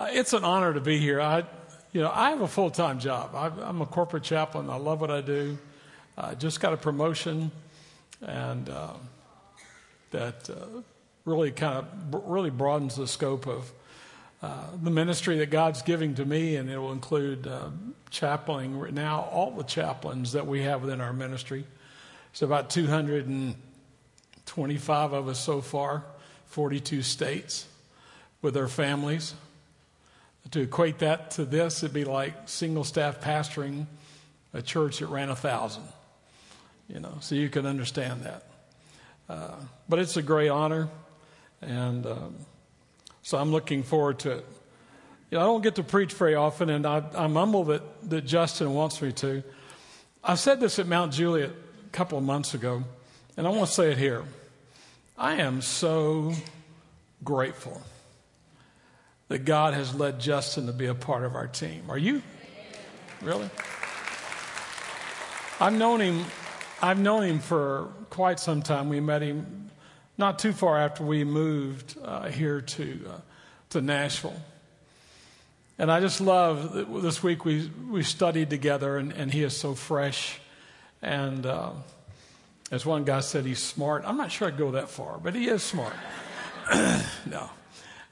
Uh, it's an honor to be here. I, you know, I have a full time job. I, am a corporate chaplain. I love what I do. I just got a promotion, and uh, that uh, really kind of really broadens the scope of uh, the ministry that God's giving to me, and it will include uh, chaplaining now all the chaplains that we have within our ministry. It's about 225 of us so far, 42 states with their families. To equate that to this, it'd be like single staff pastoring a church that ran a thousand. You know, so you can understand that. Uh, but it's a great honor, and um, so I'm looking forward to it. You know, I don't get to preach very often, and I, am humble that, that Justin wants me to. I said this at Mount Juliet a couple of months ago, and I want to say it here. I am so grateful that God has led Justin to be a part of our team. Are you? Really? I've known him. I've known him for quite some time. We met him not too far after we moved uh, here to uh, to Nashville. And I just love that this week we we studied together, and, and he is so fresh. And uh, as one guy said, he's smart. I'm not sure I'd go that far, but he is smart. no,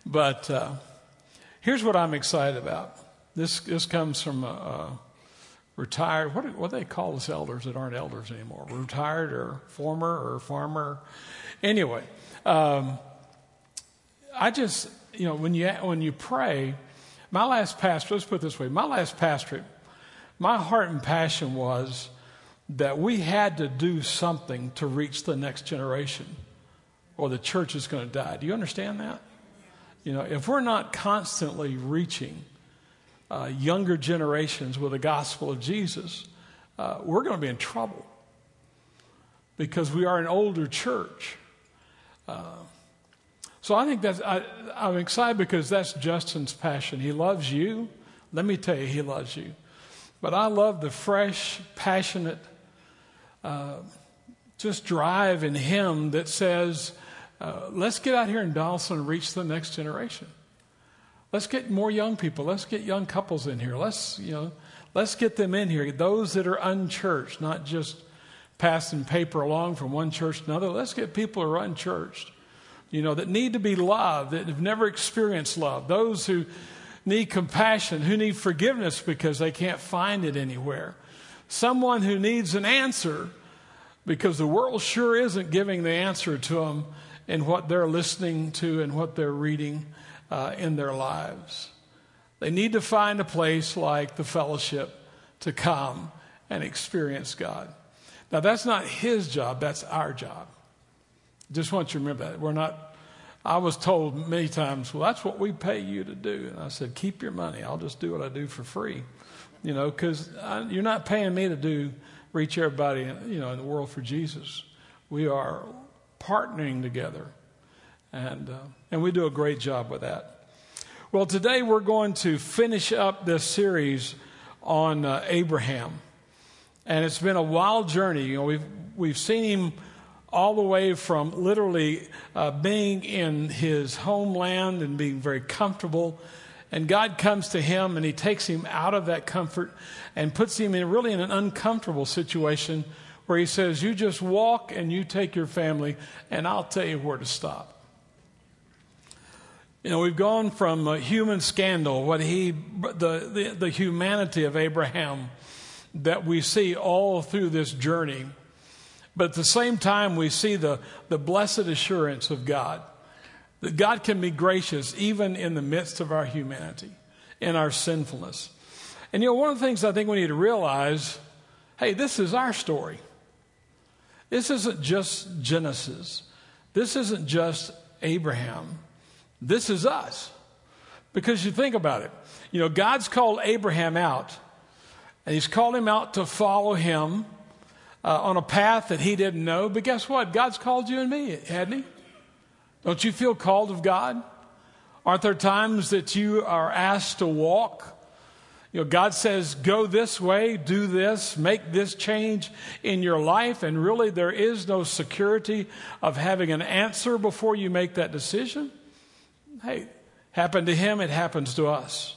but uh, Here's what I'm excited about. This, this comes from a, a retired, what, what do they call us elders that aren't elders anymore? Retired or former or farmer? Anyway, um, I just, you know, when you, when you pray, my last pastor, let's put it this way, my last pastorate, my heart and passion was that we had to do something to reach the next generation or the church is going to die. Do you understand that? You know, if we're not constantly reaching uh, younger generations with the gospel of Jesus, uh, we're going to be in trouble because we are an older church. Uh, so I think that's, I, I'm excited because that's Justin's passion. He loves you. Let me tell you, he loves you. But I love the fresh, passionate, uh, just drive in him that says, uh, let's get out here in Donelson and reach the next generation. Let's get more young people. Let's get young couples in here. Let's, you know, let's get them in here. Those that are unchurched, not just passing paper along from one church to another. Let's get people who are unchurched, you know, that need to be loved, that have never experienced love. Those who need compassion, who need forgiveness because they can't find it anywhere. Someone who needs an answer because the world sure isn't giving the answer to them in what they're listening to and what they're reading uh, in their lives. They need to find a place like the fellowship to come and experience God. Now, that's not his job, that's our job. Just want you to remember that. We're not, I was told many times, well, that's what we pay you to do. And I said, keep your money. I'll just do what I do for free. You know, because you're not paying me to do, reach everybody, you know, in the world for Jesus. We are partnering together. And, uh, and we do a great job with that. Well, today we're going to finish up this series on uh, Abraham. And it's been a wild journey. You know, we've, we've seen him all the way from literally uh, being in his homeland and being very comfortable. And God comes to him and he takes him out of that comfort and puts him in really in an uncomfortable situation where he says, You just walk and you take your family, and I'll tell you where to stop. You know, we've gone from human scandal, what he, the, the, the humanity of Abraham that we see all through this journey. But at the same time, we see the, the blessed assurance of God that God can be gracious even in the midst of our humanity, in our sinfulness. And you know, one of the things I think we need to realize hey, this is our story. This isn't just Genesis. This isn't just Abraham. This is us. Because you think about it. You know, God's called Abraham out, and he's called him out to follow him uh, on a path that he didn't know. But guess what? God's called you and me, hadn't he? Don't you feel called of God? Aren't there times that you are asked to walk you know, God says, go this way, do this, make this change in your life, and really there is no security of having an answer before you make that decision. Hey, Happened to him, it happens to us.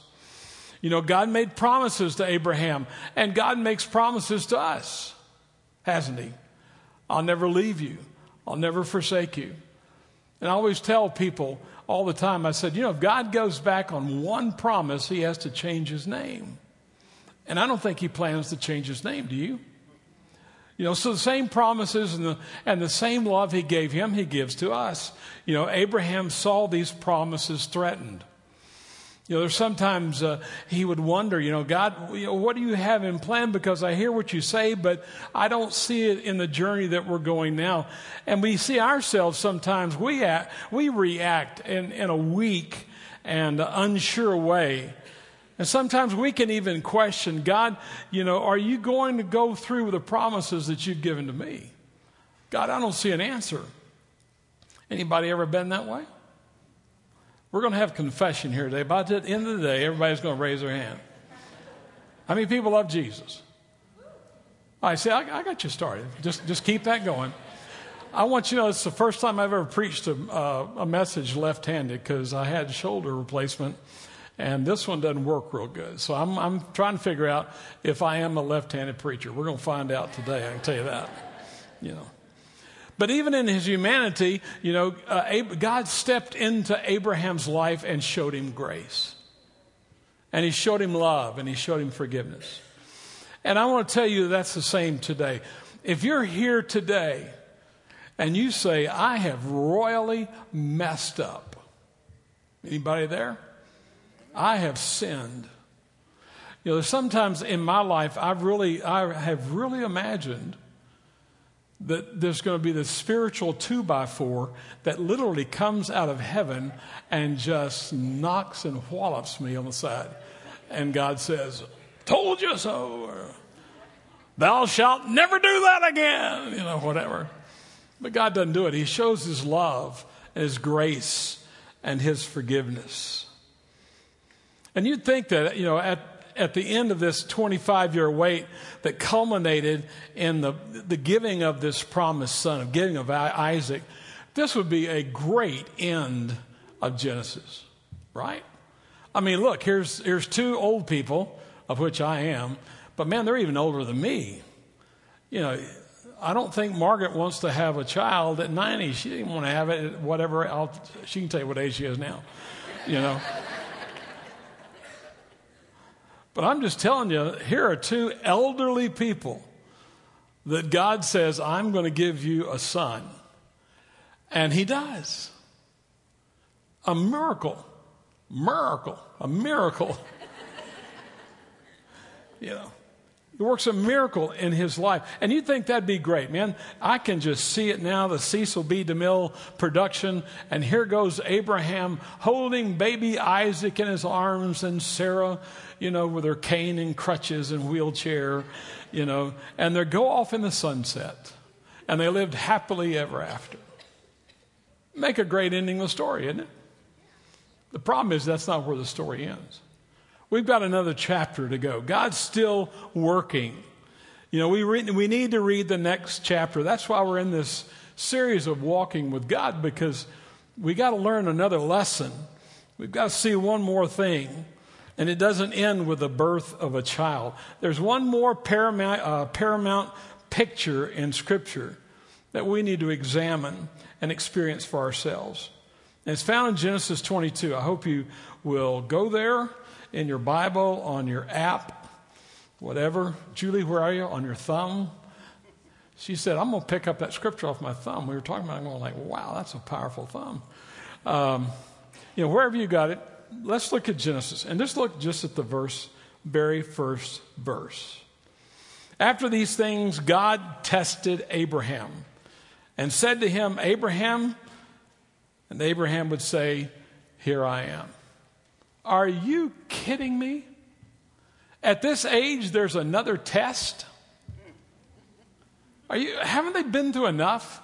You know, God made promises to Abraham, and God makes promises to us, hasn't He? I'll never leave you, I'll never forsake you. And I always tell people all the time, I said, you know, if God goes back on one promise, He has to change His name. And I don't think He plans to change His name, do you? You know, so the same promises and the, and the same love he gave him, he gives to us. You know, Abraham saw these promises threatened. You know, there's sometimes uh, he would wonder, you know, God, you know, what do you have in plan? Because I hear what you say, but I don't see it in the journey that we're going now. And we see ourselves sometimes, we, act, we react in, in a weak and unsure way. And sometimes we can even question, God, you know, are you going to go through with the promises that you've given to me? God, I don't see an answer. Anybody ever been that way? We're going to have confession here today. By the end of the day, everybody's going to raise their hand. How many people love Jesus? I say, I, I got you started. Just, just keep that going. I want you to know it's the first time I've ever preached a, uh, a message left handed because I had shoulder replacement and this one doesn't work real good. So I'm, I'm trying to figure out if I am a left handed preacher. We're going to find out today, I can tell you that. You know. But even in his humanity, you know, uh, God stepped into Abraham's life and showed him grace. And he showed him love and he showed him forgiveness. And I want to tell you that's the same today. If you're here today and you say, I have royally messed up, anybody there? I have sinned. You know, sometimes in my life I've really, I have really imagined that there's going to be this spiritual two by four that literally comes out of heaven and just knocks and whallops me on the side. And God says, Told you so. Or, Thou shalt never do that again. You know, whatever. But God doesn't do it. He shows His love and His grace and His forgiveness. And you'd think that, you know, at at the end of this 25 year wait that culminated in the, the giving of this promised son, of giving of Isaac, this would be a great end of Genesis, right? I mean, look, here's, here's two old people, of which I am, but man, they're even older than me. You know, I don't think Margaret wants to have a child at 90. She didn't want to have it at whatever. I'll, she can tell you what age she is now, you know. But I'm just telling you, here are two elderly people that God says, I'm going to give you a son. And he does. A miracle. Miracle. A miracle. you know. He works a miracle in his life. And you think that'd be great, man. I can just see it now the Cecil B. DeMille production. And here goes Abraham holding baby Isaac in his arms and Sarah, you know, with her cane and crutches and wheelchair, you know. And they go off in the sunset. And they lived happily ever after. Make a great ending of the story, isn't it? The problem is that's not where the story ends. We've got another chapter to go. God's still working. You know, we, re- we need to read the next chapter. That's why we're in this series of walking with God because we got to learn another lesson. We've got to see one more thing. And it doesn't end with the birth of a child. There's one more paramount, uh, paramount picture in Scripture that we need to examine and experience for ourselves. And it's found in Genesis 22. I hope you will go there in your Bible, on your app, whatever. Julie, where are you? On your thumb. She said, I'm going to pick up that scripture off my thumb. We were talking about it, I'm going like, wow, that's a powerful thumb. Um, you know, wherever you got it, let's look at Genesis. And just look just at the verse, very first verse. After these things, God tested Abraham and said to him, Abraham, and Abraham would say, Here I am. Are you kidding me? At this age, there's another test? Are you, haven't they been through enough?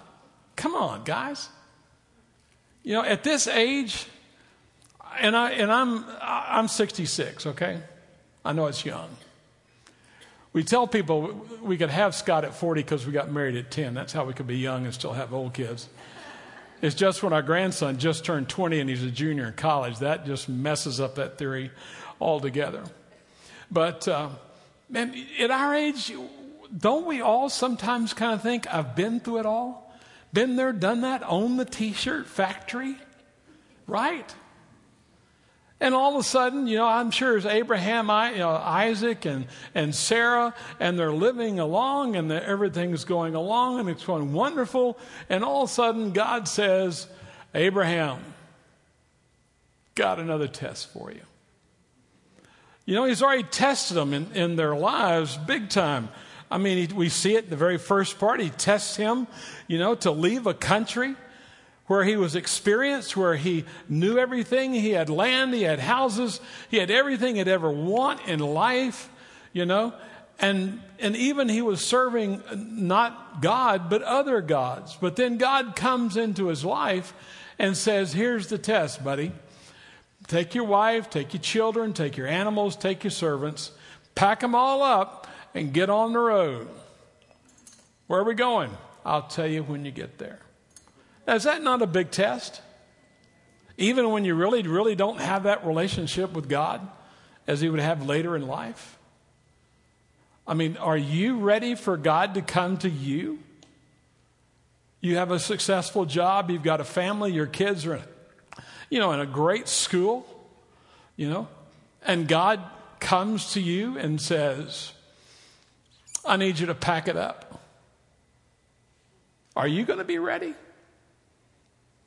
Come on, guys. You know, at this age, and, I, and I'm, I'm 66, okay? I know it's young. We tell people we could have Scott at 40 because we got married at 10. That's how we could be young and still have old kids. It's just when our grandson just turned 20 and he's a junior in college. That just messes up that theory altogether. But, uh, man, at our age, don't we all sometimes kind of think, I've been through it all? Been there, done that, own the t shirt factory? Right? And all of a sudden, you know, I'm sure it's Abraham, I, you know, Isaac, and, and Sarah, and they're living along, and everything's going along, and it's going wonderful. And all of a sudden, God says, Abraham, got another test for you. You know, He's already tested them in, in their lives big time. I mean, we see it the very first part. He tests him, you know, to leave a country where he was experienced, where he knew everything. He had land, he had houses, he had everything he'd ever want in life, you know. And, and even he was serving not God, but other gods. But then God comes into his life and says, Here's the test, buddy. Take your wife, take your children, take your animals, take your servants, pack them all up, and get on the road. Where are we going? I'll tell you when you get there. Now, is that not a big test? Even when you really, really don't have that relationship with God as He would have later in life? I mean, are you ready for God to come to you? You have a successful job, you've got a family, your kids are, you know, in a great school, you know, and God comes to you and says, I need you to pack it up. Are you going to be ready?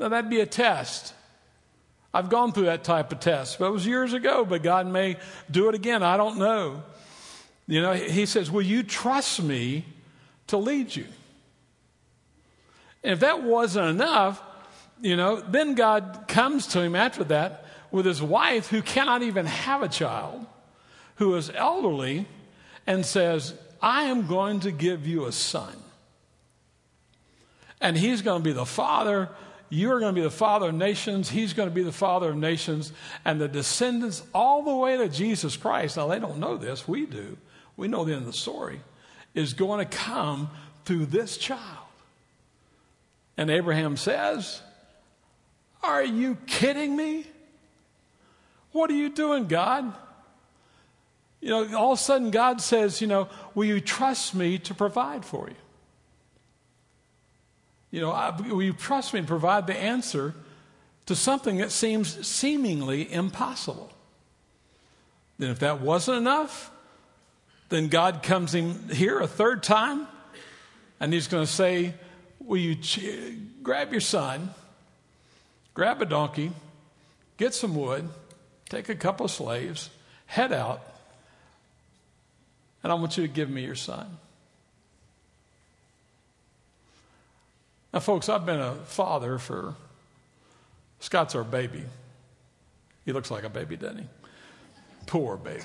Now, that'd be a test. I've gone through that type of test, but it was years ago, but God may do it again. I don't know. You know, He says, Will you trust me to lead you? And if that wasn't enough, you know, then God comes to him after that with his wife who cannot even have a child, who is elderly, and says, I am going to give you a son. And he's going to be the father you are going to be the father of nations. He's going to be the father of nations. And the descendants, all the way to Jesus Christ, now they don't know this, we do. We know the end of the story, is going to come through this child. And Abraham says, Are you kidding me? What are you doing, God? You know, all of a sudden God says, You know, will you trust me to provide for you? You know, I, will you trust me and provide the answer to something that seems seemingly impossible? Then, if that wasn't enough, then God comes in here a third time and he's going to say, Will you ch- grab your son, grab a donkey, get some wood, take a couple of slaves, head out, and I want you to give me your son. Now, folks, I've been a father for Scott's our baby. He looks like a baby, doesn't he? Poor baby.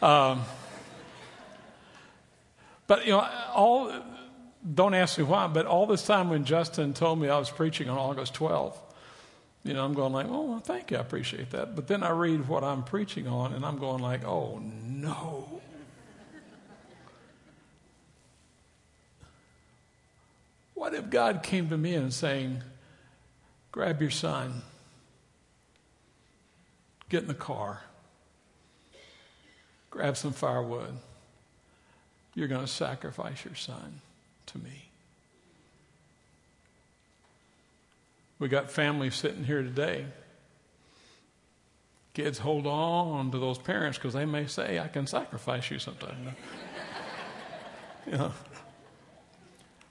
Um, but, you know, all, don't ask me why, but all this time when Justin told me I was preaching on August 12th, you know, I'm going like, oh, well, thank you, I appreciate that. But then I read what I'm preaching on, and I'm going like, oh, no. What if God came to me and saying, grab your son, get in the car, grab some firewood. You're going to sacrifice your son to me. We got families sitting here today. Kids, hold on to those parents because they may say, I can sacrifice you sometime. you know,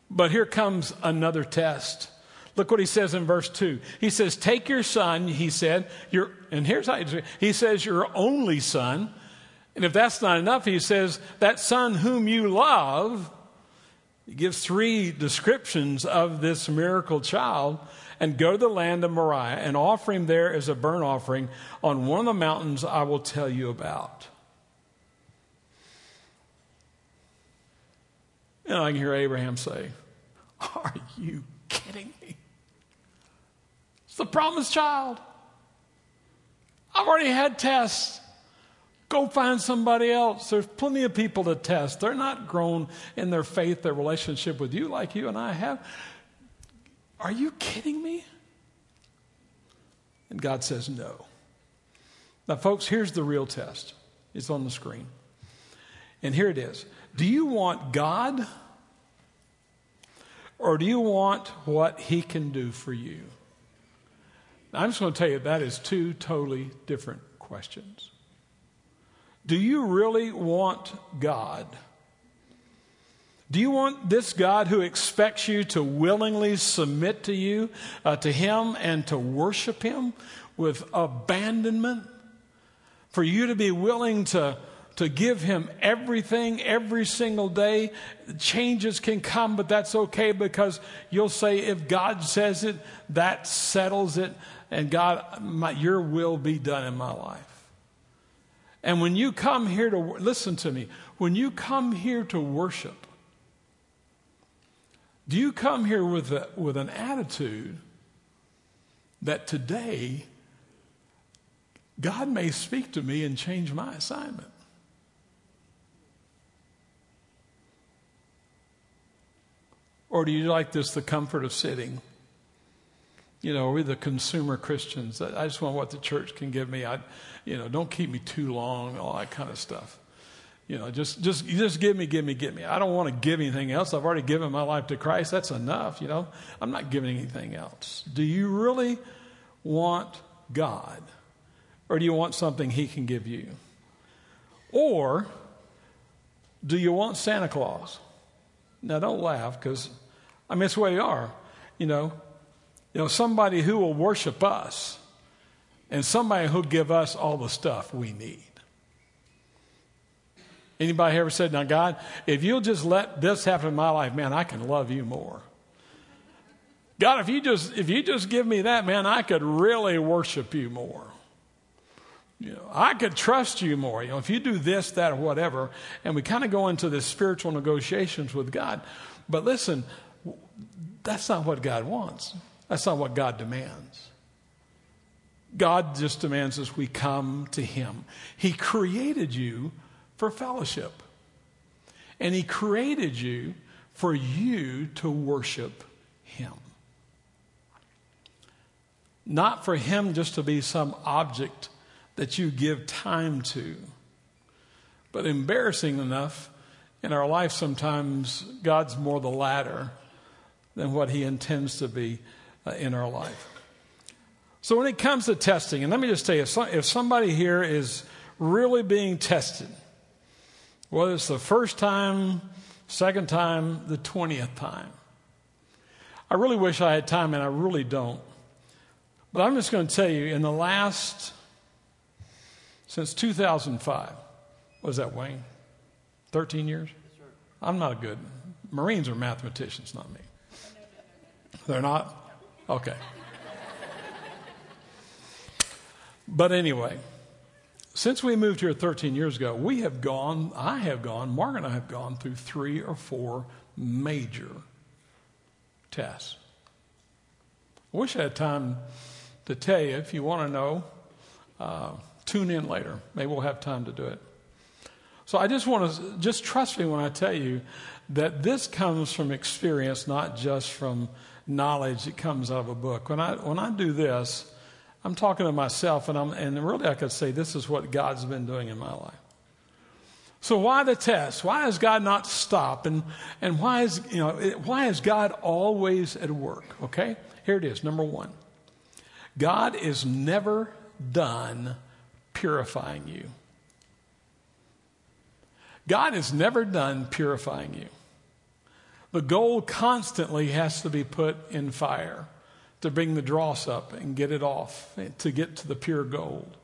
but here comes another test. Look what he says in verse 2. He says, Take your son, he said, your, and here's how he, he says, Your only son. And if that's not enough, he says, That son whom you love. He gives three descriptions of this miracle child. And go to the land of Moriah and offer him there as a burnt offering on one of the mountains I will tell you about. I can hear Abraham say, Are you kidding me? It's the promised child. I've already had tests. Go find somebody else. There's plenty of people to test. They're not grown in their faith, their relationship with you like you and I have. Are you kidding me? And God says no. Now, folks, here's the real test. It's on the screen. And here it is. Do you want God or do you want what He can do for you? I'm just going to tell you that is two totally different questions. Do you really want God? Do you want this God who expects you to willingly submit to you, uh, to Him, and to worship Him with abandonment? For you to be willing to, to give Him everything every single day? Changes can come, but that's okay because you'll say, if God says it, that settles it, and God, my, your will be done in my life. And when you come here to, listen to me, when you come here to worship, do you come here with, a, with an attitude that today God may speak to me and change my assignment? Or do you like this, the comfort of sitting? You know, we're the consumer Christians. I just want what the church can give me. I, you know, don't keep me too long, all that kind of stuff. You know, just just just give me, give me, give me. I don't want to give anything else. I've already given my life to Christ. That's enough. You know, I'm not giving anything else. Do you really want God, or do you want something He can give you, or do you want Santa Claus? Now, don't laugh because I mean it's where you are. You know, you know somebody who will worship us, and somebody who'll give us all the stuff we need. Anybody ever said, Now, God, if you'll just let this happen in my life, man, I can love you more. God, if you just if you just give me that, man, I could really worship you more. You know, I could trust you more. You know, if you do this, that, or whatever, and we kind of go into the spiritual negotiations with God. But listen, that's not what God wants. That's not what God demands. God just demands us we come to Him. He created you for fellowship. And He created you for you to worship Him. Not for Him just to be some object that you give time to. But embarrassing enough, in our life, sometimes God's more the latter than what He intends to be uh, in our life. So, when it comes to testing, and let me just tell you if somebody here is really being tested, whether it's the first time, second time, the 20th time. I really wish I had time, and I really don't. But I'm just going to tell you in the last, since 2005, was that, Wayne? 13 years? I'm not a good, Marines are mathematicians, not me. They're not? Okay. But anyway, since we moved here 13 years ago, we have gone, I have gone, Mark and I have gone through three or four major tests. I wish I had time to tell you. If you want to know, uh, tune in later. Maybe we'll have time to do it. So I just want to, just trust me when I tell you that this comes from experience, not just from knowledge that comes out of a book. When I, when I do this, I'm talking to myself, and, I'm, and really I could say this is what God's been doing in my life. So why the test? Why has God not stopped? And, and why, is, you know, why is God always at work? Okay, here it is. Number one God is never done purifying you. God is never done purifying you. The gold constantly has to be put in fire to bring the dross up and get it off, to get to the pure gold.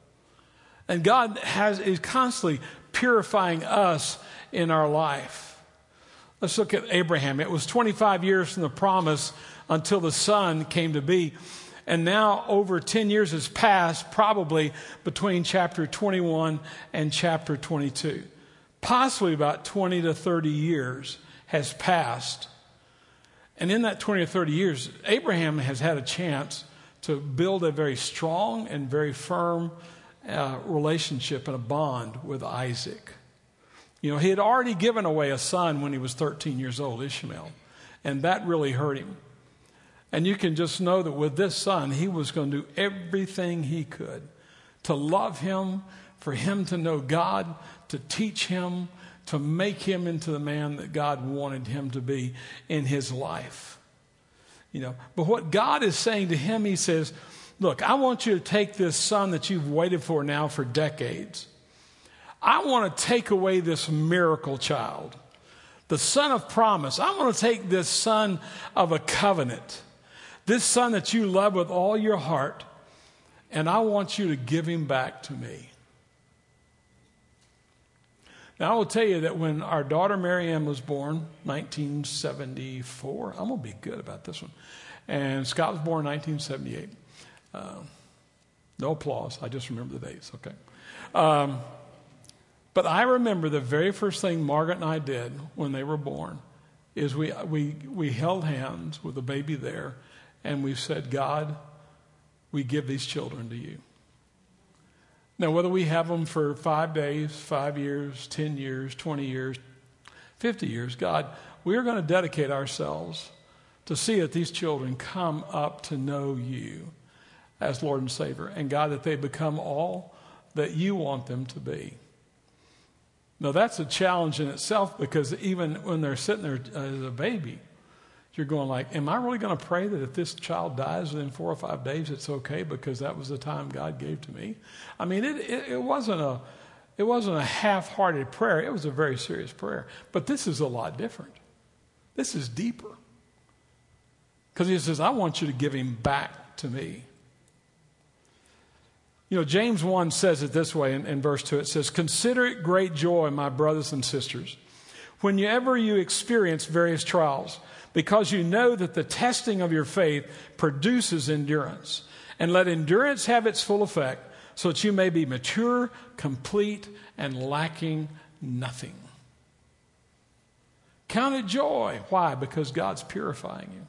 And God has, is constantly purifying us in our life. Let's look at Abraham. It was 25 years from the promise until the son came to be. And now over 10 years has passed, probably between chapter 21 and chapter 22. Possibly about 20 to 30 years has passed and in that 20 or 30 years, Abraham has had a chance to build a very strong and very firm uh, relationship and a bond with Isaac. You know, he had already given away a son when he was 13 years old, Ishmael, and that really hurt him. And you can just know that with this son, he was going to do everything he could to love him, for him to know God, to teach him, to make him into the man that God wanted him to be in his life. You know, but what God is saying to him, he says, Look, I want you to take this son that you've waited for now for decades. I want to take away this miracle child, the son of promise. I want to take this son of a covenant this son that you love with all your heart, and I want you to give him back to me. Now, I will tell you that when our daughter Marianne was born, 1974, I'm going to be good about this one, and Scott was born 1978. Uh, no applause. I just remember the dates, okay? Um, but I remember the very first thing Margaret and I did when they were born is we, we, we held hands with the baby there and we've said, God, we give these children to you. Now, whether we have them for five days, five years, 10 years, 20 years, 50 years, God, we are going to dedicate ourselves to see that these children come up to know you as Lord and Savior. And God, that they become all that you want them to be. Now, that's a challenge in itself because even when they're sitting there as a baby, you're going like, am I really going to pray that if this child dies within four or five days, it's okay because that was the time God gave to me? I mean, it, it, it wasn't a it wasn't a half-hearted prayer. It was a very serious prayer. But this is a lot different. This is deeper. Because he says, I want you to give him back to me. You know, James 1 says it this way in, in verse 2. It says, Consider it great joy, my brothers and sisters, whenever you experience various trials because you know that the testing of your faith produces endurance. And let endurance have its full effect, so that you may be mature, complete, and lacking nothing. Count it joy. Why? Because God's purifying you.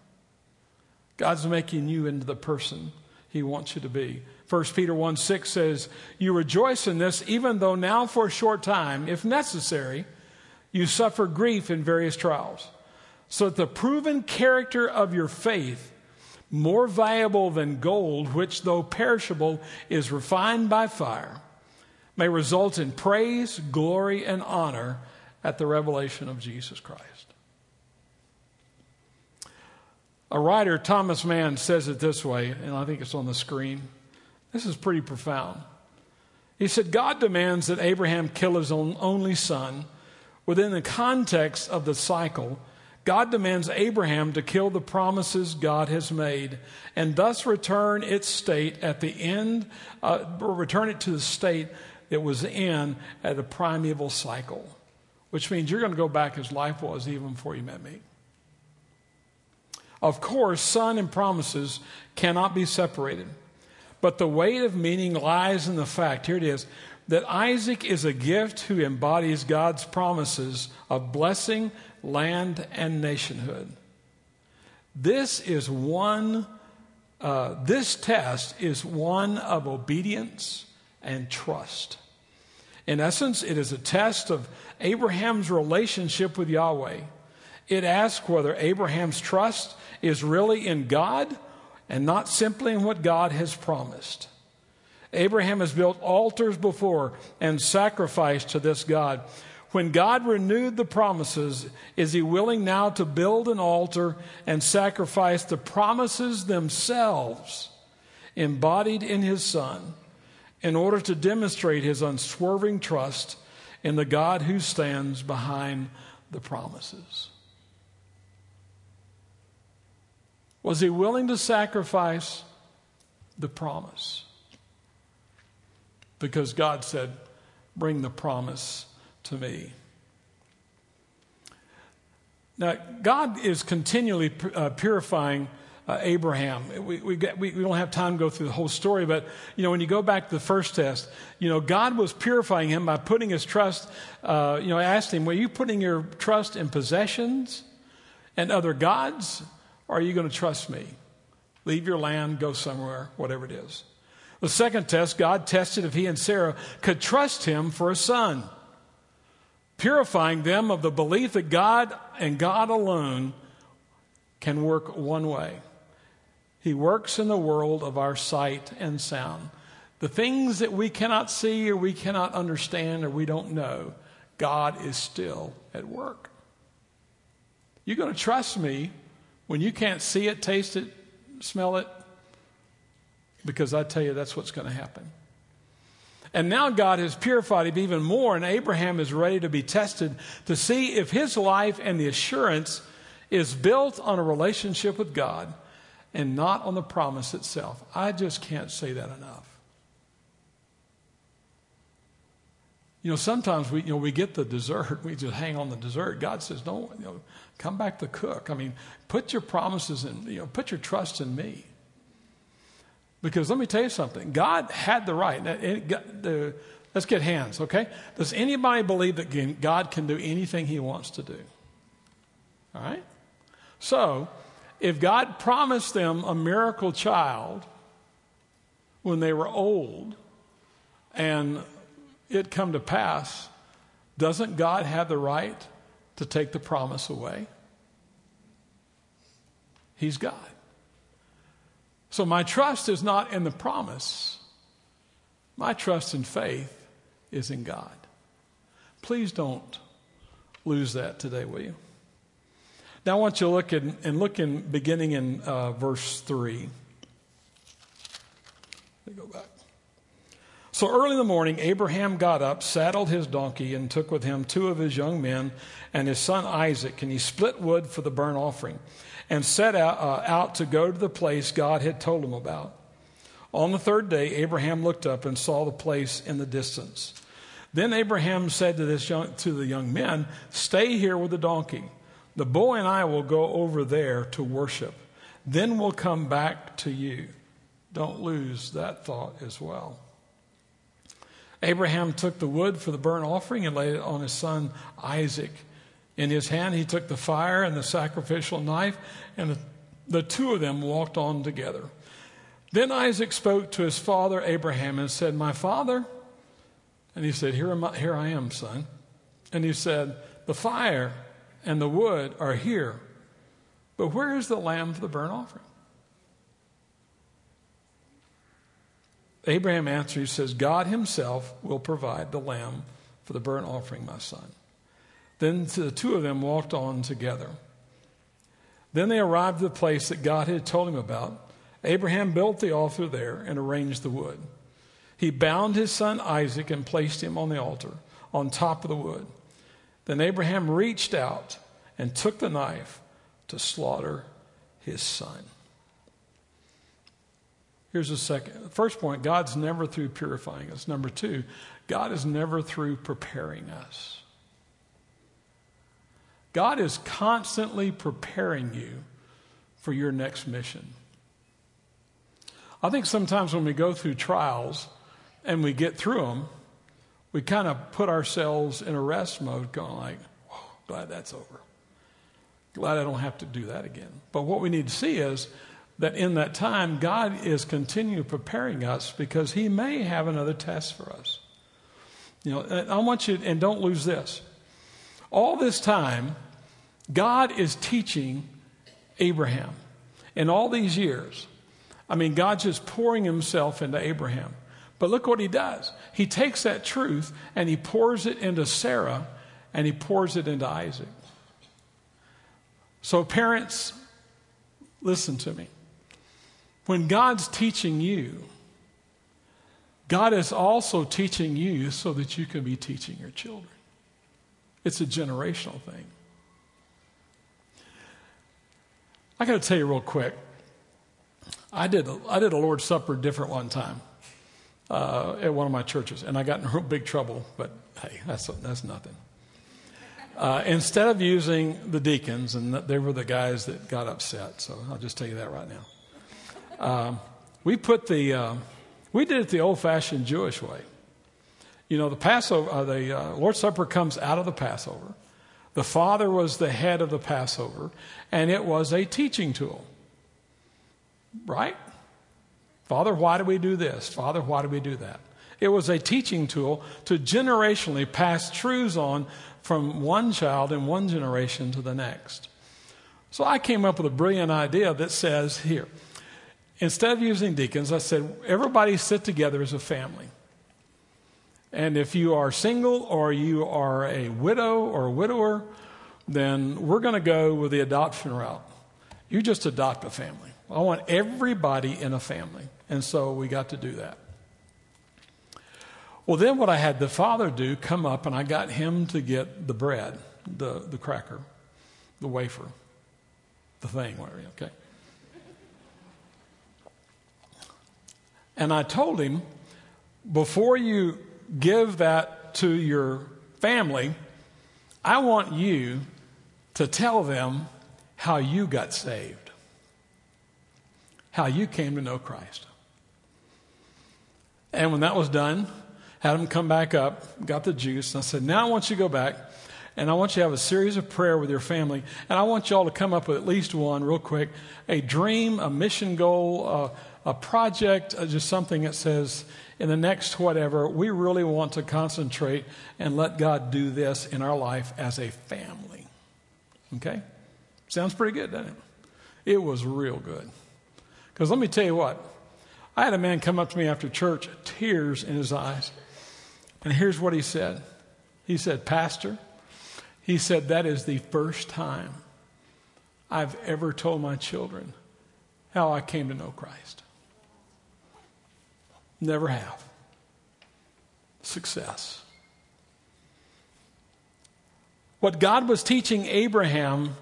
God's making you into the person He wants you to be. 1 Peter 1 6 says, You rejoice in this, even though now for a short time, if necessary, you suffer grief in various trials so that the proven character of your faith, more valuable than gold, which though perishable is refined by fire, may result in praise, glory, and honor at the revelation of Jesus Christ. A writer, Thomas Mann, says it this way, and I think it's on the screen. This is pretty profound. He said, God demands that Abraham kill his own only son within the context of the cycle God demands Abraham to kill the promises God has made and thus return its state at the end, uh, return it to the state it was in at the primeval cycle, which means you're going to go back as life was even before you met me. Of course, son and promises cannot be separated, but the weight of meaning lies in the fact here it is that Isaac is a gift who embodies God's promises of blessing, land, and nationhood. This is one, uh, this test is one of obedience and trust. In essence, it is a test of Abraham's relationship with Yahweh. It asks whether Abraham's trust is really in God and not simply in what God has promised. Abraham has built altars before and sacrificed to this God. When God renewed the promises, is he willing now to build an altar and sacrifice the promises themselves embodied in his Son in order to demonstrate his unswerving trust in the God who stands behind the promises? Was he willing to sacrifice the promise? Because God said, Bring the promise to me. Now, God is continually uh, purifying uh, Abraham. We, we, get, we, we, don't have time to go through the whole story, but you know, when you go back to the first test, you know, God was purifying him by putting his trust. Uh, you know, I asked him, "Were you putting your trust in possessions and other gods, or are you going to trust me? Leave your land, go somewhere, whatever it is." The second test, God tested if he and Sarah could trust him for a son purifying them of the belief that God and God alone can work one way. He works in the world of our sight and sound. The things that we cannot see or we cannot understand or we don't know, God is still at work. You're going to trust me when you can't see it, taste it, smell it, because I tell you that's what's going to happen. And now God has purified him even more, and Abraham is ready to be tested to see if his life and the assurance is built on a relationship with God and not on the promise itself. I just can't say that enough. You know, sometimes we, you know, we get the dessert, we just hang on the dessert. God says, don't, you know, come back to cook. I mean, put your promises in, you know, put your trust in me. Because let me tell you something God had the right. let's get hands, okay? Does anybody believe that God can do anything he wants to do? All right? So, if God promised them a miracle child when they were old and it come to pass, doesn't God have the right to take the promise away? He's God. So my trust is not in the promise. My trust and faith is in God. Please don't lose that today, will you? Now I want you to look in, and look in beginning in uh, verse 3. Let me go back. So early in the morning, Abraham got up, saddled his donkey, and took with him two of his young men and his son Isaac, and he split wood for the burnt offering and set out, uh, out to go to the place God had told him about. On the third day, Abraham looked up and saw the place in the distance. Then Abraham said to, this young, to the young men, Stay here with the donkey. The boy and I will go over there to worship. Then we'll come back to you. Don't lose that thought as well. Abraham took the wood for the burnt offering and laid it on his son Isaac. In his hand, he took the fire and the sacrificial knife, and the, the two of them walked on together. Then Isaac spoke to his father Abraham and said, My father? And he said, Here, am I, here I am, son. And he said, The fire and the wood are here, but where is the lamb for the burnt offering? Abraham answered, he says, God himself will provide the lamb for the burnt offering, my son. Then the two of them walked on together. Then they arrived at the place that God had told him about. Abraham built the altar there and arranged the wood. He bound his son Isaac and placed him on the altar on top of the wood. Then Abraham reached out and took the knife to slaughter his son. Here's the second. First point God's never through purifying us. Number two, God is never through preparing us. God is constantly preparing you for your next mission. I think sometimes when we go through trials and we get through them, we kind of put ourselves in a rest mode, going like, whoa, glad that's over. Glad I don't have to do that again. But what we need to see is that in that time, God is continuing preparing us because He may have another test for us. You know, I want you, and don't lose this. All this time, God is teaching Abraham. In all these years, I mean, God's just pouring Himself into Abraham. But look what He does. He takes that truth and He pours it into Sarah and He pours it into Isaac. So, parents, listen to me. When God's teaching you, God is also teaching you so that you can be teaching your children. It's a generational thing. I got to tell you real quick. I did a, I did a Lord's Supper different one time uh, at one of my churches, and I got in real big trouble. But hey, that's that's nothing. Uh, instead of using the deacons, and they were the guys that got upset, so I'll just tell you that right now. Um, we put the, uh, we did it the old fashioned Jewish way. You know, the Passover, uh, the uh, Lord's Supper comes out of the Passover. The Father was the head of the Passover, and it was a teaching tool. Right? Father, why do we do this? Father, why do we do that? It was a teaching tool to generationally pass truths on from one child in one generation to the next. So I came up with a brilliant idea that says here, instead of using deacons, I said, everybody sit together as a family. And if you are single or you are a widow or a widower, then we're going to go with the adoption route. You just adopt a family. I want everybody in a family. And so we got to do that. Well, then what I had the father do, come up and I got him to get the bread, the, the cracker, the wafer, the thing, whatever, okay? And I told him, before you give that to your family, I want you to tell them how you got saved, how you came to know Christ. And when that was done, had them come back up, got the juice, and I said, Now I want you to go back and I want you to have a series of prayer with your family. And I want you all to come up with at least one, real quick a dream, a mission goal, uh, a project, uh, just something that says, in the next whatever, we really want to concentrate and let God do this in our life as a family. Okay? Sounds pretty good, doesn't it? It was real good. Because let me tell you what, I had a man come up to me after church, tears in his eyes. And here's what he said He said, Pastor, he said, that is the first time I've ever told my children how I came to know Christ. Never have. Success. What God was teaching Abraham,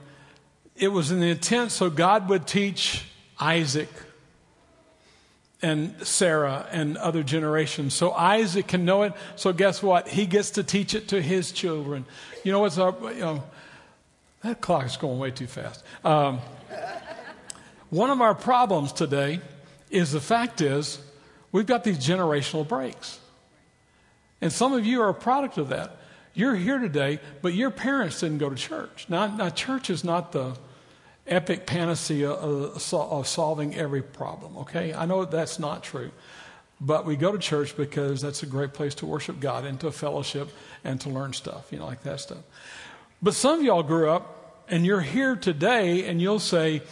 it was an intent so God would teach Isaac and Sarah and other generations. So Isaac can know it. So guess what? He gets to teach it to his children. You know what's our, you know, that clock is going way too fast. Um, one of our problems today is the fact is We've got these generational breaks. And some of you are a product of that. You're here today, but your parents didn't go to church. Now, now church is not the epic panacea of, of solving every problem, okay? I know that's not true. But we go to church because that's a great place to worship God and to fellowship and to learn stuff, you know, like that stuff. But some of y'all grew up and you're here today and you'll say,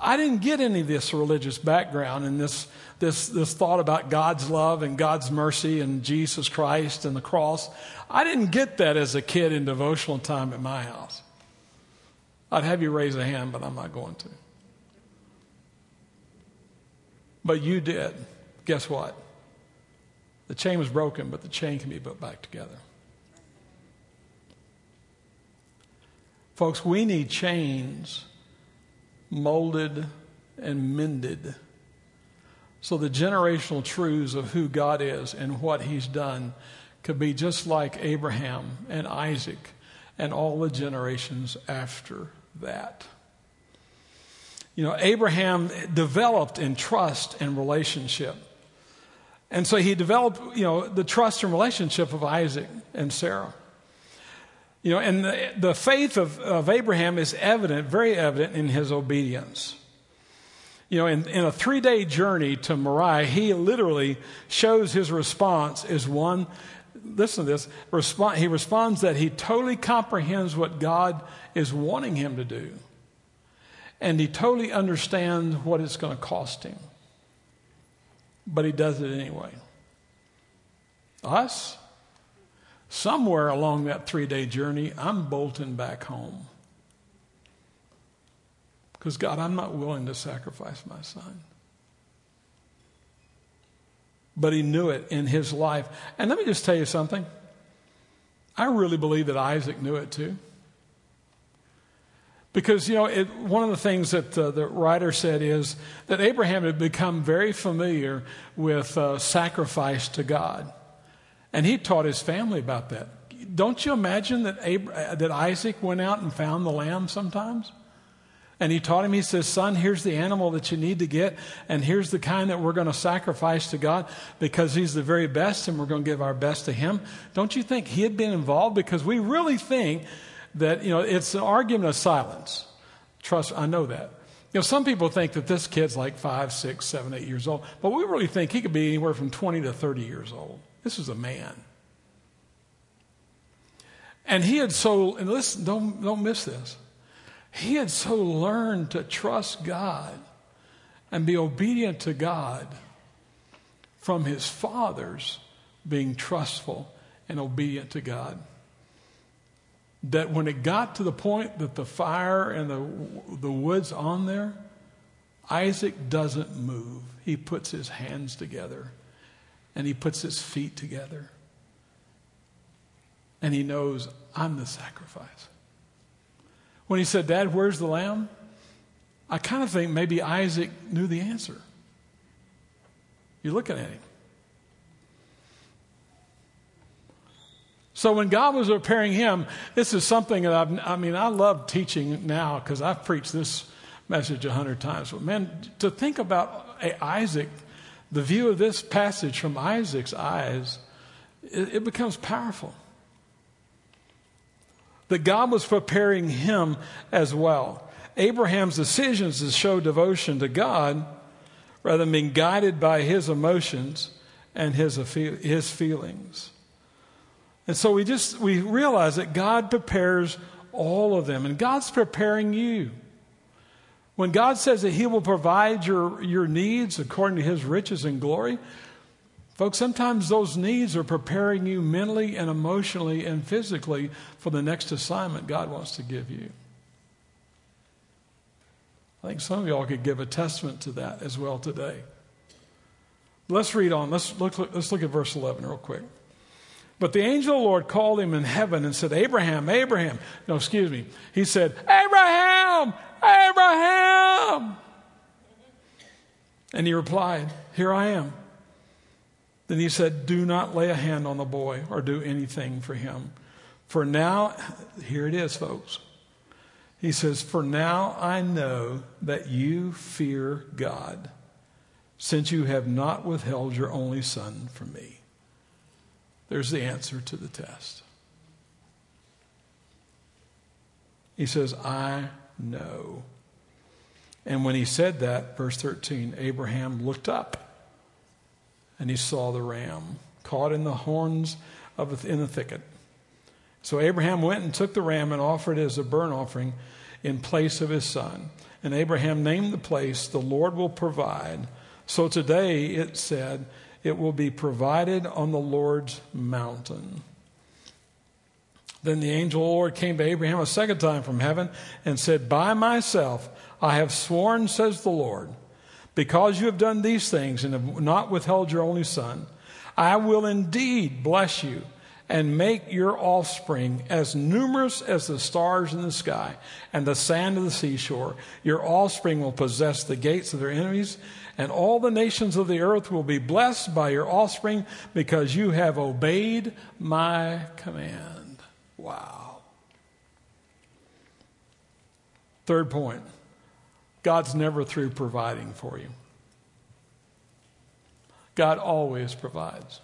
I didn't get any of this religious background and this this, this thought about God's love and God's mercy and Jesus Christ and the cross. I didn't get that as a kid in devotional time at my house. I'd have you raise a hand, but I'm not going to. But you did. Guess what? The chain was broken, but the chain can be put back together. Folks, we need chains molded and mended so the generational truths of who God is and what He's done could be just like Abraham and Isaac and all the generations after that. You know, Abraham developed in trust and relationship. And so he developed, you know, the trust and relationship of Isaac and Sarah. You know, and the, the faith of, of Abraham is evident, very evident in his obedience. You know, in, in a three day journey to Moriah, he literally shows his response is one, listen to this, respond, he responds that he totally comprehends what God is wanting him to do. And he totally understands what it's going to cost him. But he does it anyway. Us? Somewhere along that three day journey, I'm bolting back home. Because, God, I'm not willing to sacrifice my son. But he knew it in his life. And let me just tell you something. I really believe that Isaac knew it too. Because, you know, it, one of the things that uh, the writer said is that Abraham had become very familiar with uh, sacrifice to God. And he taught his family about that. Don't you imagine that, that Isaac went out and found the lamb sometimes? And he taught him, he says, Son, here's the animal that you need to get, and here's the kind that we're going to sacrifice to God because he's the very best, and we're going to give our best to him. Don't you think he had been involved? Because we really think that, you know, it's an argument of silence. Trust, I know that. You know, some people think that this kid's like five, six, seven, eight years old, but we really think he could be anywhere from 20 to 30 years old. This is a man. And he had so, and listen, don't, don't miss this he had so learned to trust God and be obedient to God from his fathers being trustful and obedient to God. That when it got to the point that the fire and the, the wood's on there, Isaac doesn't move. He puts his hands together and he puts his feet together. And he knows, I'm the sacrifice. When he said, Dad, where's the lamb? I kind of think maybe Isaac knew the answer. You're looking at him. So when God was preparing him, this is something that I've, I mean, I love teaching now because I've preached this message a hundred times. But man, to think about Isaac, the view of this passage from Isaac's eyes, it, it becomes powerful. That God was preparing him as well. Abraham's decisions to show devotion to God rather than being guided by his emotions and his, his feelings. And so we just we realize that God prepares all of them, and God's preparing you. When God says that He will provide your, your needs according to His riches and glory, folks, sometimes those needs are preparing you mentally and emotionally and physically for the next assignment God wants to give you. I think some of y'all could give a testament to that as well today. Let's read on. Let's look, let's look at verse 11 real quick. But the angel of the Lord called him in heaven and said, Abraham, Abraham. No, excuse me. He said, Abraham, Abraham. And he replied, Here I am. Then he said, Do not lay a hand on the boy or do anything for him. For now, here it is, folks. He says, For now I know that you fear God, since you have not withheld your only son from me. There's the answer to the test. He says, I know. And when he said that, verse 13, Abraham looked up and he saw the ram caught in the horns of in the thicket. So Abraham went and took the ram and offered it as a burnt offering in place of his son. And Abraham named the place, The Lord will provide. So today it said, It will be provided on the Lord's mountain. Then the angel of the Lord came to Abraham a second time from heaven and said, By myself I have sworn, says the Lord, because you have done these things and have not withheld your only son, I will indeed bless you and make your offspring as numerous as the stars in the sky and the sand of the seashore. Your offspring will possess the gates of their enemies, and all the nations of the earth will be blessed by your offspring because you have obeyed my command. Wow. Third point God's never through providing for you, God always provides.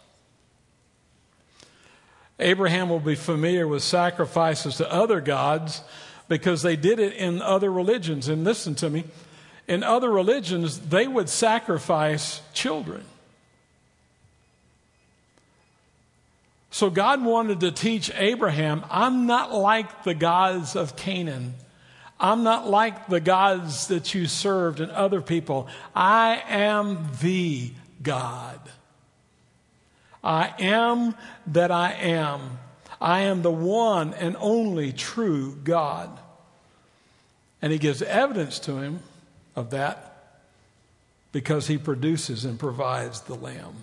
Abraham will be familiar with sacrifices to other gods because they did it in other religions. And listen to me in other religions, they would sacrifice children. So God wanted to teach Abraham I'm not like the gods of Canaan. I'm not like the gods that you served and other people. I am the God. I am that I am. I am the one and only true God. And he gives evidence to him of that because he produces and provides the lamb.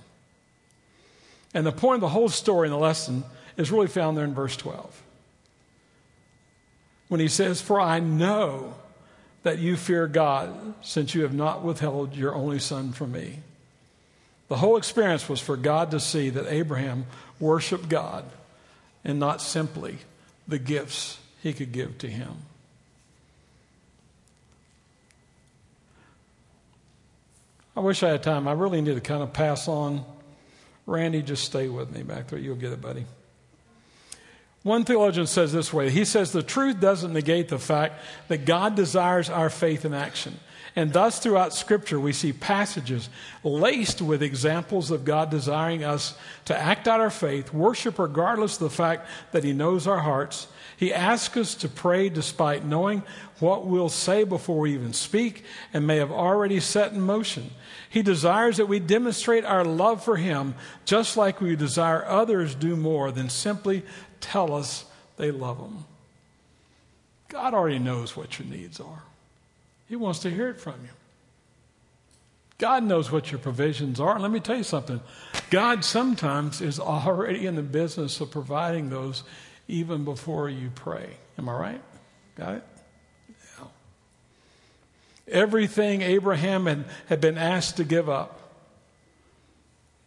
And the point of the whole story in the lesson is really found there in verse 12. When he says, For I know that you fear God, since you have not withheld your only son from me. The whole experience was for God to see that Abraham worshiped God and not simply the gifts he could give to him. I wish I had time. I really need to kind of pass on. Randy, just stay with me back there. You'll get it, buddy. One theologian says this way He says the truth doesn't negate the fact that God desires our faith and action. And thus, throughout Scripture, we see passages laced with examples of God desiring us to act out our faith, worship regardless of the fact that He knows our hearts. He asks us to pray despite knowing what we'll say before we even speak and may have already set in motion. He desires that we demonstrate our love for Him just like we desire others do more than simply tell us they love Him. God already knows what your needs are. He wants to hear it from you. God knows what your provisions are. And let me tell you something God sometimes is already in the business of providing those even before you pray. Am I right? Got it? Yeah. Everything Abraham had, had been asked to give up,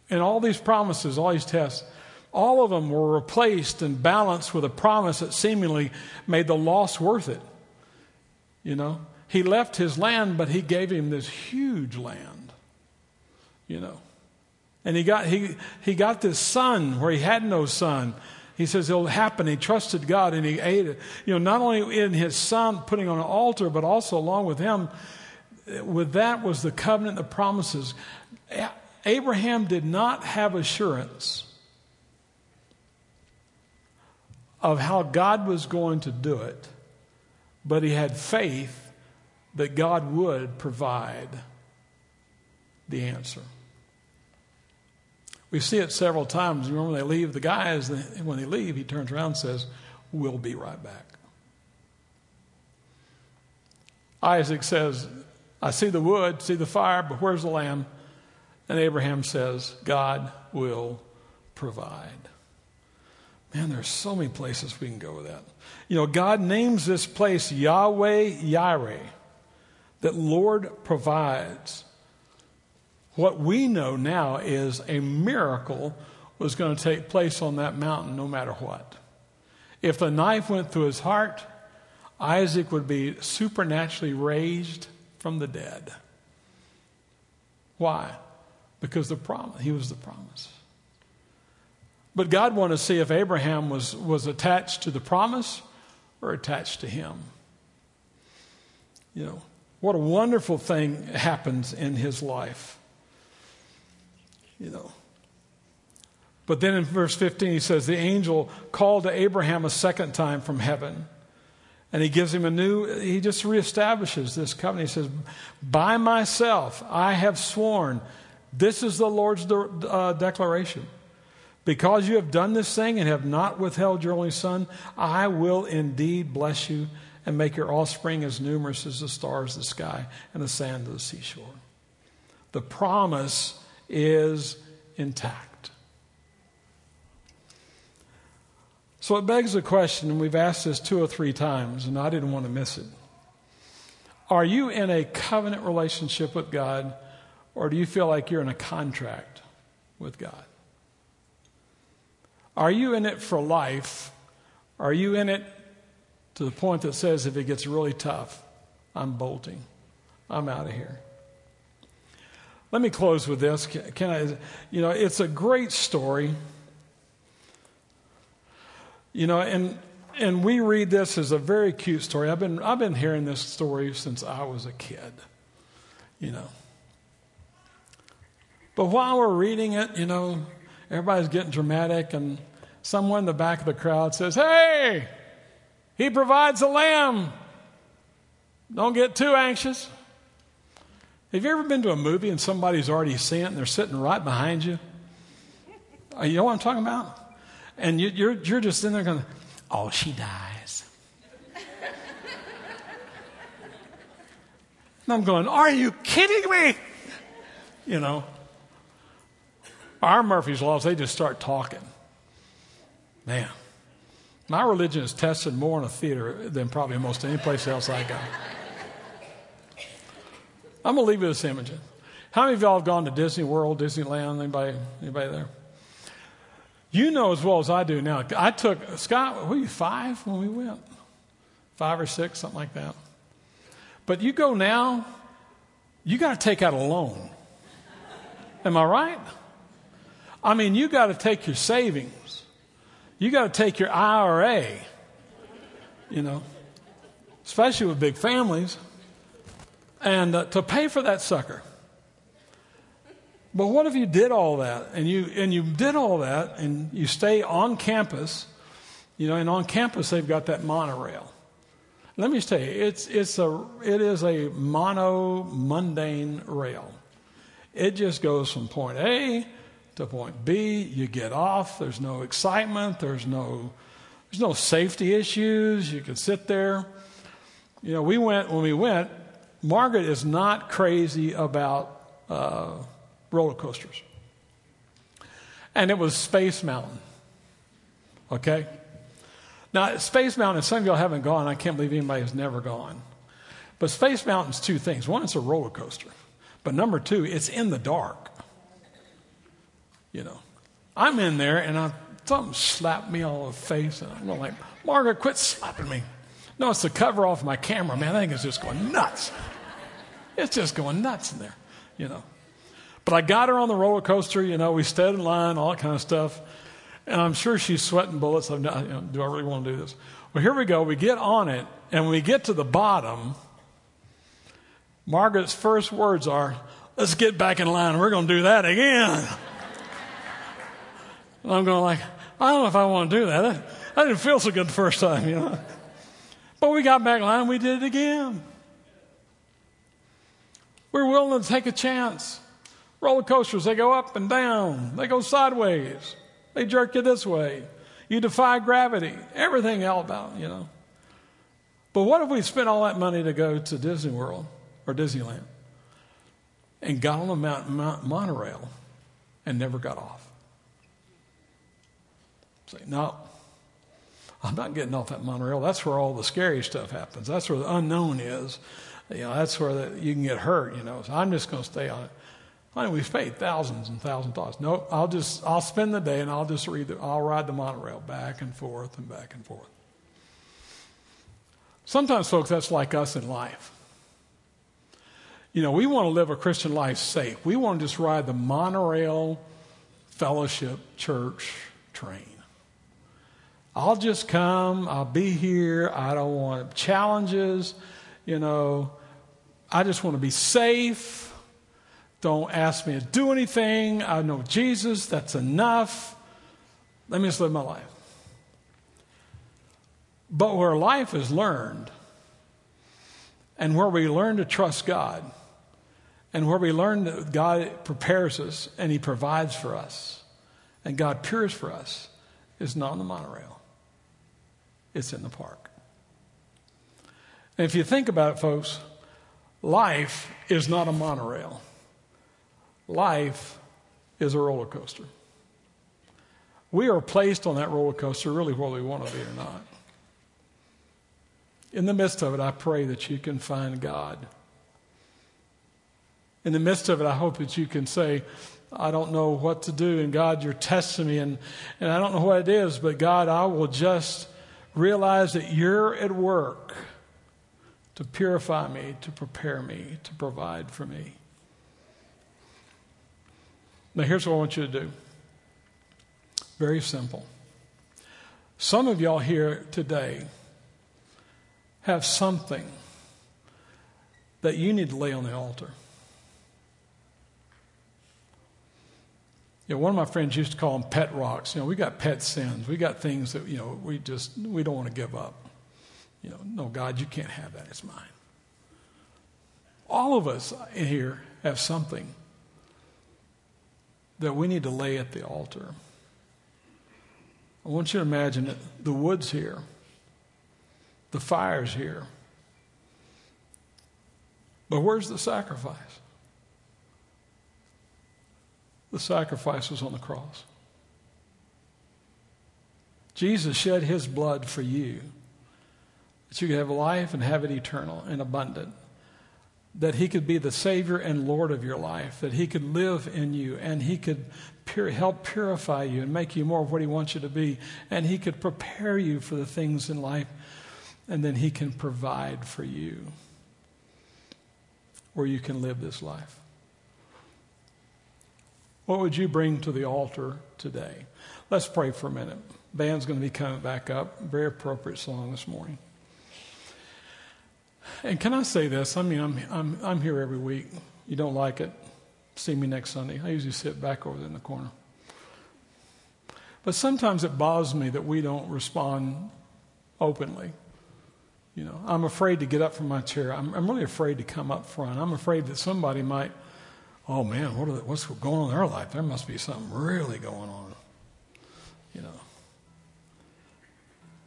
and all these promises, all these tests, all of them were replaced and balanced with a promise that seemingly made the loss worth it. You know? He left his land, but he gave him this huge land, you know. And he got, he, he got this son where he had no son. He says it'll happen. He trusted God and he ate it. You know, not only in his son putting on an altar, but also along with him, with that was the covenant, the promises. Abraham did not have assurance of how God was going to do it, but he had faith that God would provide the answer. We see it several times. You remember, they leave, the guys, when they leave, he turns around and says, We'll be right back. Isaac says, I see the wood, see the fire, but where's the lamb? And Abraham says, God will provide. Man, there's so many places we can go with that. You know, God names this place Yahweh Yireh that Lord provides. What we know now is a miracle was going to take place on that mountain no matter what. If the knife went through his heart, Isaac would be supernaturally raised from the dead. Why? Because the promise, he was the promise. But God wanted to see if Abraham was, was attached to the promise or attached to him. You know, what a wonderful thing happens in his life. You know. But then in verse 15, he says, The angel called to Abraham a second time from heaven. And he gives him a new, he just reestablishes this covenant. He says, By myself I have sworn, this is the Lord's de- uh, declaration. Because you have done this thing and have not withheld your only son, I will indeed bless you and make your offspring as numerous as the stars of the sky and the sand of the seashore. The promise is intact. So it begs the question, and we've asked this two or three times, and I didn't want to miss it. Are you in a covenant relationship with God, or do you feel like you're in a contract with God? Are you in it for life? Are you in it to the point that says if it gets really tough, I'm bolting. I'm out of here. Let me close with this. Can I, you know, it's a great story. You know, and and we read this as a very cute story. I've been I've been hearing this story since I was a kid. You know. But while we're reading it, you know, everybody's getting dramatic and someone in the back of the crowd says, "Hey, he provides a lamb. Don't get too anxious. Have you ever been to a movie and somebody's already seen it and they're sitting right behind you? Uh, you know what I'm talking about? And you, are you're just in there going, oh, she dies. and I'm going, are you kidding me? You know. Our Murphy's Laws, they just start talking. Man. My religion is tested more in a theater than probably most any place else I go. I'm gonna leave you with this image. How many of y'all have gone to Disney World, Disneyland? Anybody? Anybody there? You know as well as I do now. I took Scott. Were you five when we went? Five or six, something like that. But you go now. You got to take out a loan. Am I right? I mean, you got to take your savings you got to take your IRA, you know, especially with big families. And uh, to pay for that sucker. But what if you did all that and you and you did all that and you stay on campus, you know, and on campus they've got that monorail. Let me just tell you, it's it's a it is a mono mundane rail. It just goes from point A to point B. You get off. There's no excitement. There's no there's no safety issues. You can sit there. You know, we went when we went. Margaret is not crazy about uh, roller coasters, and it was Space Mountain. Okay. Now, Space Mountain, some of y'all haven't gone. I can't believe anybody has never gone. But Space Mountain's two things. One, it's a roller coaster. But number two, it's in the dark. You know, I'm in there and I, something slapped me all the face, and I'm like, Margaret, quit slapping me. No, it's the cover off my camera, man. I think it's just going nuts. It's just going nuts in there, you know. But I got her on the roller coaster, you know, we stood in line, all that kind of stuff. And I'm sure she's sweating bullets. I'm not, you know, do I really want to do this? Well, here we go. We get on it, and when we get to the bottom, Margaret's first words are, Let's get back in line. We're going to do that again. And I'm going like, I don't know if I want to do that. I didn't feel so good the first time, you know. But we got back in line, we did it again. We're willing to take a chance. Roller coasters, they go up and down, they go sideways, they jerk you this way. You defy gravity, everything else about, you know. But what if we spent all that money to go to Disney World or Disneyland and got on the Mount, Mount monorail and never got off? Say, no, I'm not getting off that monorail. That's where all the scary stuff happens. That's where the unknown is. You know, that's where the, you can get hurt. You know, so I'm just going to stay on it. I mean, we've paid thousands and thousands of dollars. No, I'll just I'll spend the day and I'll just read the, I'll ride the monorail back and forth and back and forth. Sometimes, folks, that's like us in life. You know, we want to live a Christian life safe. We want to just ride the monorail fellowship church train. I'll just come, I'll be here, I don't want challenges, you know, I just want to be safe. Don't ask me to do anything. I know Jesus, that's enough. Let me just live my life. But where life is learned, and where we learn to trust God, and where we learn that God prepares us and He provides for us, and God pures for us, is not on the monorail it's in the park. And if you think about it, folks, life is not a monorail, life is a roller coaster. We are placed on that roller coaster really whether we want to be or not. In the midst of it, I pray that you can find God. In the midst of it, I hope that you can say, I don't know what to do, and God, you're testing me, and, and I don't know what it is, but God, I will just realize that you're at work to purify me, to prepare me, to provide for me. Now, here's what I want you to do very simple. Some of y'all here today have something that you need to lay on the altar. You know, one of my friends used to call them pet rocks. You know, we got pet sins. We got things that, you know, we just, we don't want to give up. You know, no, God, you can't have that. It's mine. All of us in here have something that we need to lay at the altar. I want you to imagine the wood's here, the fire's here. But where's the sacrifice? The sacrifice was on the cross. Jesus shed his blood for you that you could have life and have it eternal and abundant. That he could be the Savior and Lord of your life, that he could live in you and he could pur- help purify you and make you more of what he wants you to be, and he could prepare you for the things in life, and then he can provide for you where you can live this life. What would you bring to the altar today? Let's pray for a minute. Band's going to be coming back up. Very appropriate song this morning. And can I say this? I mean, I'm, I'm, I'm here every week. You don't like it? See me next Sunday. I usually sit back over there in the corner. But sometimes it bothers me that we don't respond openly. You know, I'm afraid to get up from my chair. I'm, I'm really afraid to come up front. I'm afraid that somebody might, oh man, what what's going on in their life? There must be something really going on. You know.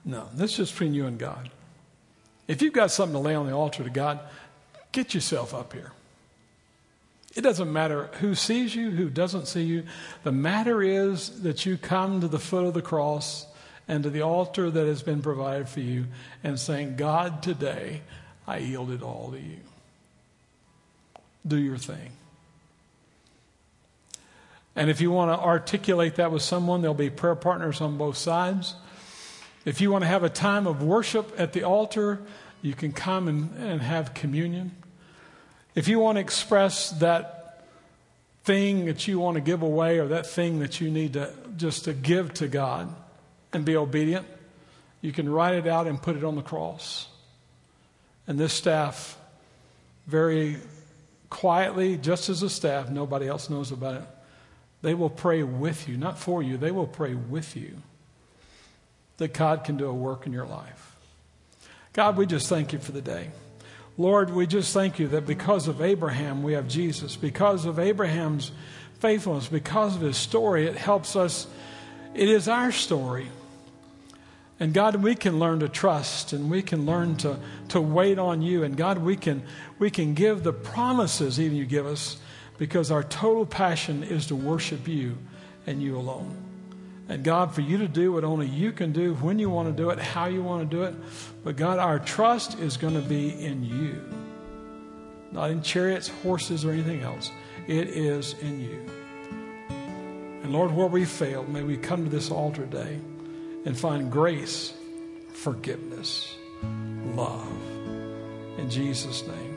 No, this is just between you and God. If you've got something to lay on the altar to God, get yourself up here. It doesn't matter who sees you, who doesn't see you. The matter is that you come to the foot of the cross and to the altar that has been provided for you and saying, God, today I yield it all to you. Do your thing. And if you want to articulate that with someone, there'll be prayer partners on both sides. If you want to have a time of worship at the altar, you can come and, and have communion. If you want to express that thing that you want to give away or that thing that you need to just to give to God and be obedient, you can write it out and put it on the cross. And this staff, very quietly, just as a staff, nobody else knows about it, they will pray with you, not for you, they will pray with you that God can do a work in your life. God, we just thank you for the day. Lord, we just thank you that because of Abraham, we have Jesus. Because of Abraham's faithfulness, because of his story, it helps us. It is our story. And God, we can learn to trust and we can learn to, to wait on you. And God, we can, we can give the promises even you give us because our total passion is to worship you and you alone. And God, for you to do what only you can do, when you want to do it, how you want to do it. But God, our trust is going to be in you, not in chariots, horses, or anything else. It is in you. And Lord, where we failed, may we come to this altar today and find grace, forgiveness, love. In Jesus' name.